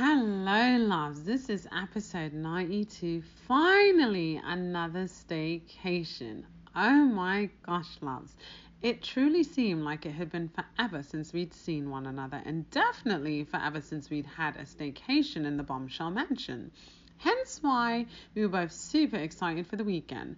Hello, loves. This is episode 92. Finally, another staycation. Oh my gosh, loves. It truly seemed like it had been forever since we'd seen one another, and definitely forever since we'd had a staycation in the bombshell mansion. Hence why we were both super excited for the weekend.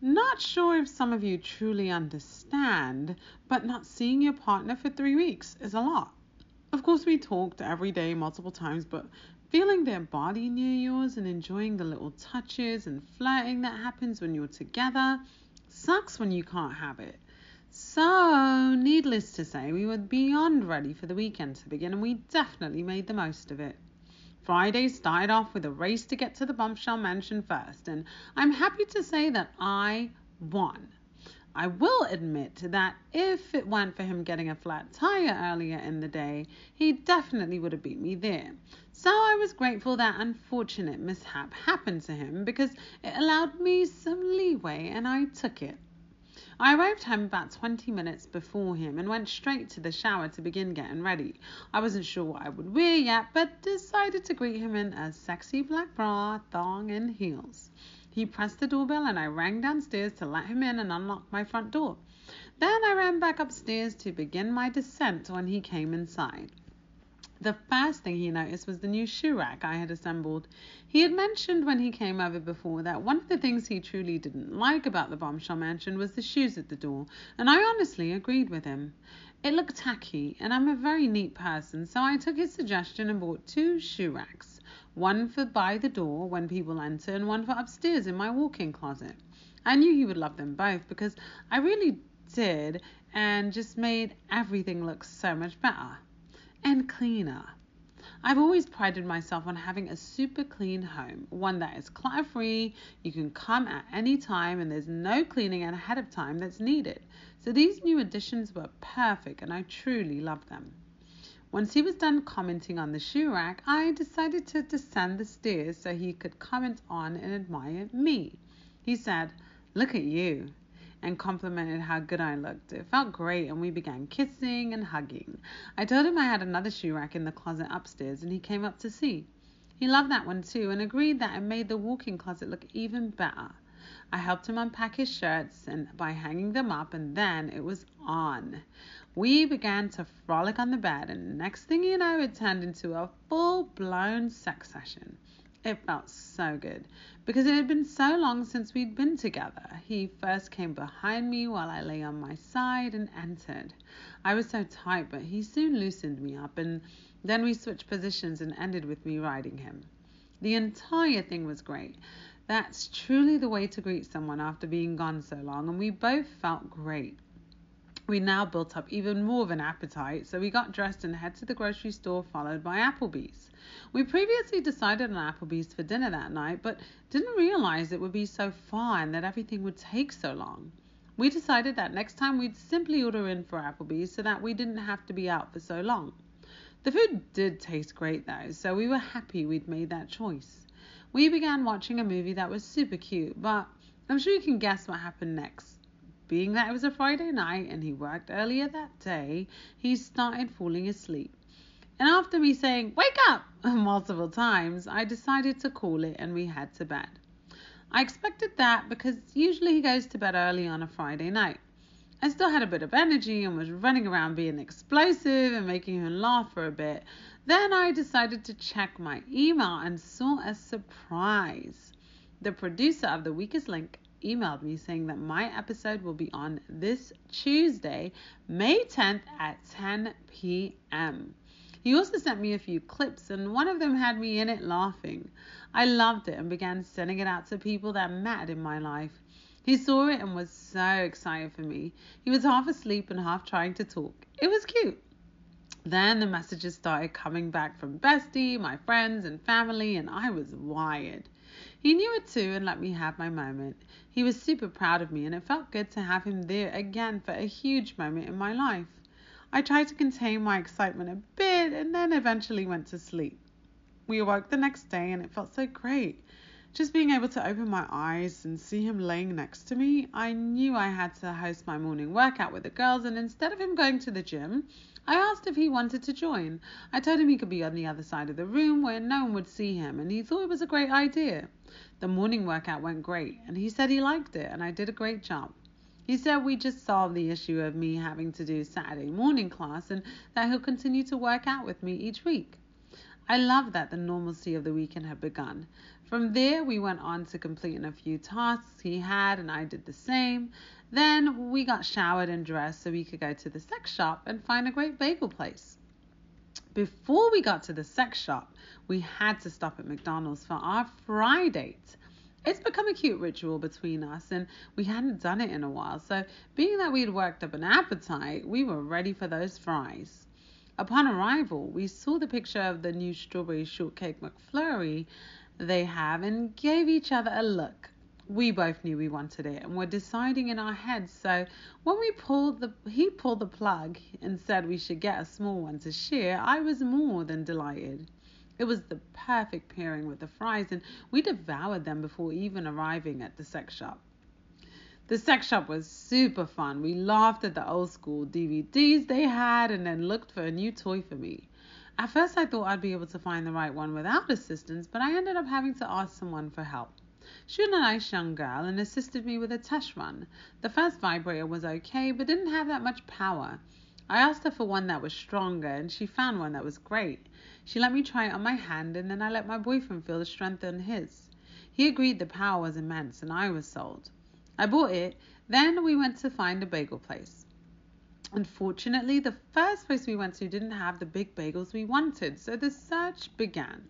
Not sure if some of you truly understand, but not seeing your partner for three weeks is a lot. Of course, we talked every day, multiple times, but feeling their body near yours and enjoying the little touches and flirting that happens when you're together sucks when you can't have it. So, needless to say, we were beyond ready for the weekend to begin, and we definitely made the most of it. Friday started off with a race to get to the bombshell mansion first, and I'm happy to say that I won. I will admit that if it weren't for him getting a flat tire earlier in the day, he definitely would have beat me there. So I was grateful that unfortunate mishap happened to him because it allowed me some leeway and I took it. I arrived home about 20 minutes before him and went straight to the shower to begin getting ready. I wasn't sure what I would wear yet, but decided to greet him in a sexy black bra, thong, and heels. He pressed the doorbell and I rang downstairs to let him in and unlock my front door. Then I ran back upstairs to begin my descent when he came inside. The first thing he noticed was the new shoe rack I had assembled. He had mentioned when he came over before that one of the things he truly didn't like about the bombshell mansion was the shoes at the door, and I honestly agreed with him. It looked tacky, and I'm a very neat person, so I took his suggestion and bought two shoe racks one for by the door when people enter, and one for upstairs in my walk in closet. I knew he would love them both because I really did, and just made everything look so much better and cleaner. I've always prided myself on having a super clean home, one that is clutter free, you can come at any time, and there's no cleaning ahead of time that's needed. So these new additions were perfect, and I truly love them. Once he was done commenting on the shoe rack, I decided to descend the stairs so he could comment on and admire me. He said, Look at you, and complimented how good I looked. It felt great, and we began kissing and hugging. I told him I had another shoe rack in the closet upstairs, and he came up to see. He loved that one too, and agreed that it made the walk in closet look even better. I helped him unpack his shirts and by hanging them up, and then it was on. We began to frolic on the bed, and next thing you know, it turned into a full blown sex session. It felt so good because it had been so long since we'd been together. He first came behind me while I lay on my side and entered. I was so tight, but he soon loosened me up, and then we switched positions and ended with me riding him. The entire thing was great. That's truly the way to greet someone after being gone so long, and we both felt great. We now built up even more of an appetite, so we got dressed and head to the grocery store, followed by Applebee's. We previously decided on Applebee's for dinner that night, but didn't realize it would be so far and that everything would take so long. We decided that next time we'd simply order in for Applebee's so that we didn't have to be out for so long. The food did taste great though, so we were happy we'd made that choice. We began watching a movie that was super cute, but I'm sure you can guess what happened next. Being that it was a Friday night and he worked earlier that day, he started falling asleep. And after me saying, Wake up! multiple times, I decided to call it and we had to bed. I expected that because usually he goes to bed early on a Friday night. I still had a bit of energy and was running around being explosive and making him laugh for a bit, then I decided to check my email and saw a surprise. The producer of The Weakest Link emailed me saying that my episode will be on this Tuesday, May 10th at 10 p.m. He also sent me a few clips, and one of them had me in it laughing. I loved it and began sending it out to people that mattered in my life. He saw it and was so excited for me. He was half asleep and half trying to talk. It was cute. Then the messages started coming back from Bestie, my friends, and family, and I was wired. He knew it too and let me have my moment. He was super proud of me, and it felt good to have him there again for a huge moment in my life. I tried to contain my excitement a bit and then eventually went to sleep. We awoke the next day, and it felt so great. Just being able to open my eyes and see him laying next to me, I knew I had to host my morning workout with the girls, and instead of him going to the gym, I asked if he wanted to join. I told him he could be on the other side of the room where no one would see him, and he thought it was a great idea. The morning workout went great, and he said he liked it, and I did a great job. He said we just solved the issue of me having to do Saturday morning class and that he'll continue to work out with me each week. I loved that the normalcy of the weekend had begun. From there, we went on to completing a few tasks he had, and I did the same. Then we got showered and dressed so we could go to the sex shop and find a great bagel place. Before we got to the sex shop, we had to stop at McDonald's for our fry date. It's become a cute ritual between us, and we hadn't done it in a while. So, being that we'd worked up an appetite, we were ready for those fries. Upon arrival, we saw the picture of the new strawberry shortcake McFlurry they have and gave each other a look. We both knew we wanted it and were deciding in our heads. So when we pulled the he pulled the plug and said we should get a small one to share, I was more than delighted. It was the perfect pairing with the fries and we devoured them before even arriving at the sex shop. The sex shop was super fun. We laughed at the old school DVDs they had and then looked for a new toy for me. At first, I thought I'd be able to find the right one without assistance, but I ended up having to ask someone for help. She was a nice young girl and assisted me with a test run. The first vibrator was okay, but didn't have that much power. I asked her for one that was stronger, and she found one that was great. She let me try it on my hand, and then I let my boyfriend feel the strength on his. He agreed the power was immense, and I was sold. I bought it. Then we went to find a bagel place. Unfortunately, the first place we went to didn't have the big bagels we wanted, so the search began.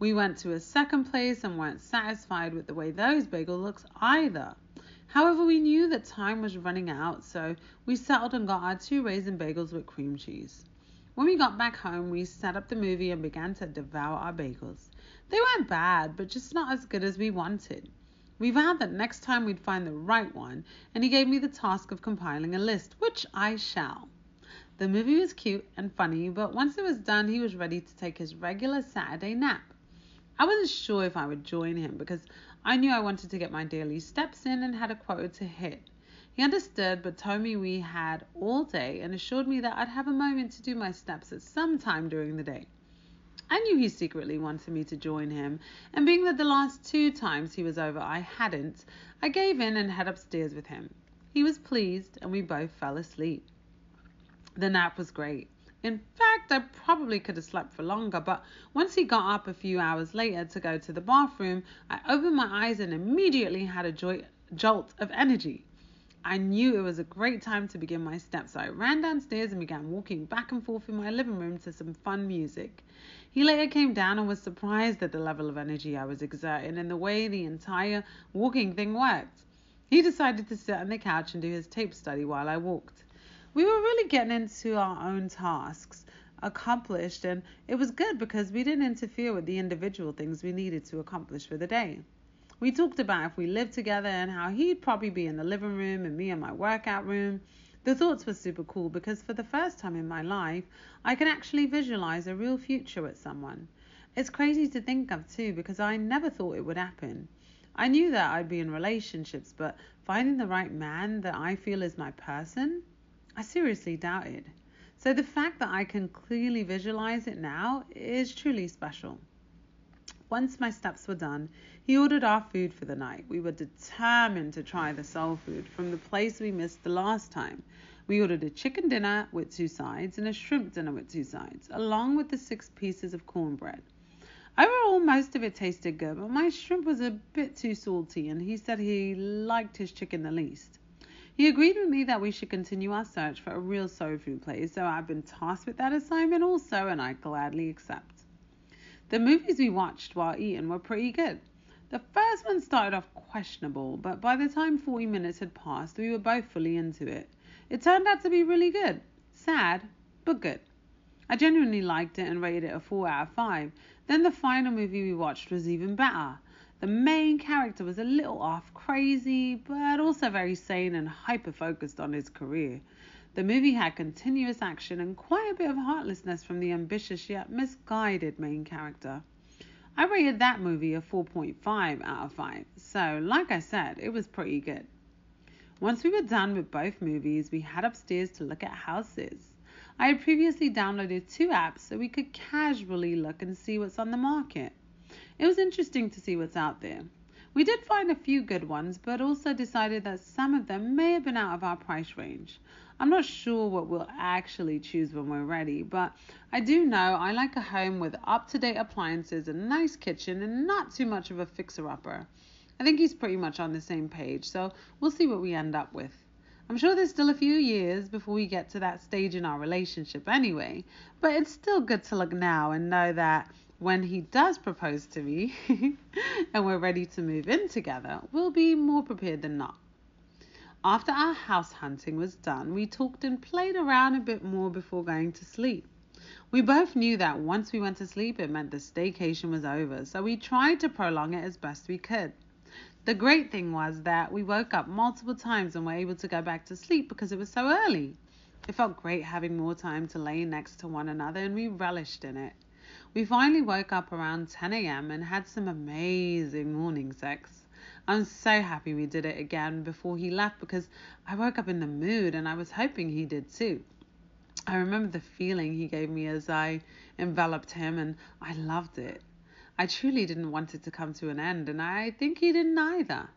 We went to a second place and weren't satisfied with the way those bagel looks either. However, we knew that time was running out, so we settled and got our two raisin bagels with cream cheese. When we got back home, we set up the movie and began to devour our bagels. They weren't bad, but just not as good as we wanted. We vowed that next time we'd find the right one, and he gave me the task of compiling a list, which I shall. The movie was cute and funny, but once it was done, he was ready to take his regular Saturday nap. I wasn't sure if I would join him because I knew I wanted to get my daily steps in and had a quota to hit. He understood, but told me we had all day and assured me that I'd have a moment to do my steps at some time during the day. I knew he secretly wanted me to join him, and being that the last two times he was over I hadn't, I gave in and head upstairs with him. He was pleased, and we both fell asleep. The nap was great. In fact, I probably could have slept for longer, but once he got up a few hours later to go to the bathroom, I opened my eyes and immediately had a joy- jolt of energy. I knew it was a great time to begin my steps, so I ran downstairs and began walking back and forth in my living room to some fun music. He later came down and was surprised at the level of energy I was exerting and the way the entire walking thing worked. He decided to sit on the couch and do his tape study while I walked. We were really getting into our own tasks accomplished, and it was good because we didn't interfere with the individual things we needed to accomplish for the day. We talked about if we lived together and how he'd probably be in the living room and me in my workout room. The thoughts were super cool because for the first time in my life, I can actually visualize a real future with someone. It's crazy to think of too because I never thought it would happen. I knew that I'd be in relationships, but finding the right man that I feel is my person, I seriously doubted. So the fact that I can clearly visualize it now is truly special. Once my steps were done, he ordered our food for the night. We were determined to try the soul food from the place we missed the last time. We ordered a chicken dinner with two sides and a shrimp dinner with two sides, along with the six pieces of cornbread. Overall, most of it tasted good, but my shrimp was a bit too salty, and he said he liked his chicken the least. He agreed with me that we should continue our search for a real soul food place, so I've been tasked with that assignment also, and I gladly accept. The movies we watched while eating were pretty good. The first one started off questionable, but by the time 40 minutes had passed, we were both fully into it. It turned out to be really good. Sad, but good. I genuinely liked it and rated it a 4 out of 5. Then the final movie we watched was even better. The main character was a little off crazy, but also very sane and hyper focused on his career. The movie had continuous action and quite a bit of heartlessness from the ambitious yet misguided main character. I rated that movie a 4.5 out of 5, so like I said, it was pretty good. Once we were done with both movies, we head upstairs to look at houses. I had previously downloaded two apps so we could casually look and see what's on the market. It was interesting to see what's out there. We did find a few good ones, but also decided that some of them may have been out of our price range. I'm not sure what we'll actually choose when we're ready, but I do know I like a home with up to date appliances, a nice kitchen, and not too much of a fixer upper. I think he's pretty much on the same page, so we'll see what we end up with. I'm sure there's still a few years before we get to that stage in our relationship anyway, but it's still good to look now and know that when he does propose to me and we're ready to move in together, we'll be more prepared than not. After our house hunting was done, we talked and played around a bit more before going to sleep. We both knew that once we went to sleep, it meant the staycation was over, so we tried to prolong it as best we could. The great thing was that we woke up multiple times and were able to go back to sleep because it was so early. It felt great having more time to lay next to one another and we relished in it. We finally woke up around 10 a.m. and had some amazing morning sex. I'm so happy we did it again before he left because I woke up in the mood and I was hoping he did too. I remember the feeling he gave me as I enveloped him and I loved it. I truly didn't want it to come to an end, and I think he didn't either.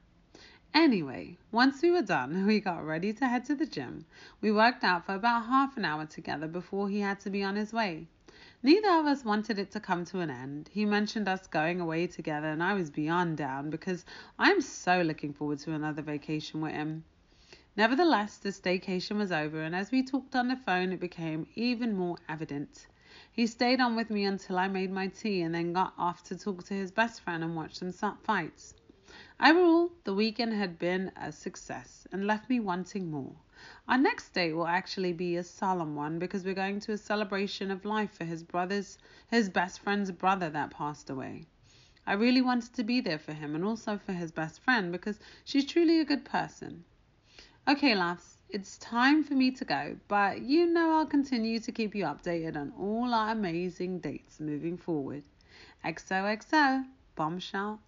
Anyway, once we were done, we got ready to head to the gym. We worked out for about half an hour together before he had to be on his way. Neither of us wanted it to come to an end. He mentioned us going away together, and I was beyond down because I'm so looking forward to another vacation with him. Nevertheless, the staycation was over, and as we talked on the phone, it became even more evident. He stayed on with me until I made my tea and then got off to talk to his best friend and watch some fights. Overall, the weekend had been a success and left me wanting more. Our next date will actually be a solemn one because we're going to a celebration of life for his brother's his best friend's brother that passed away. I really wanted to be there for him and also for his best friend because she's truly a good person. Okay, laughs. It's time for me to go, but you know I'll continue to keep you updated on all our amazing dates moving forward. XOXO, bombshell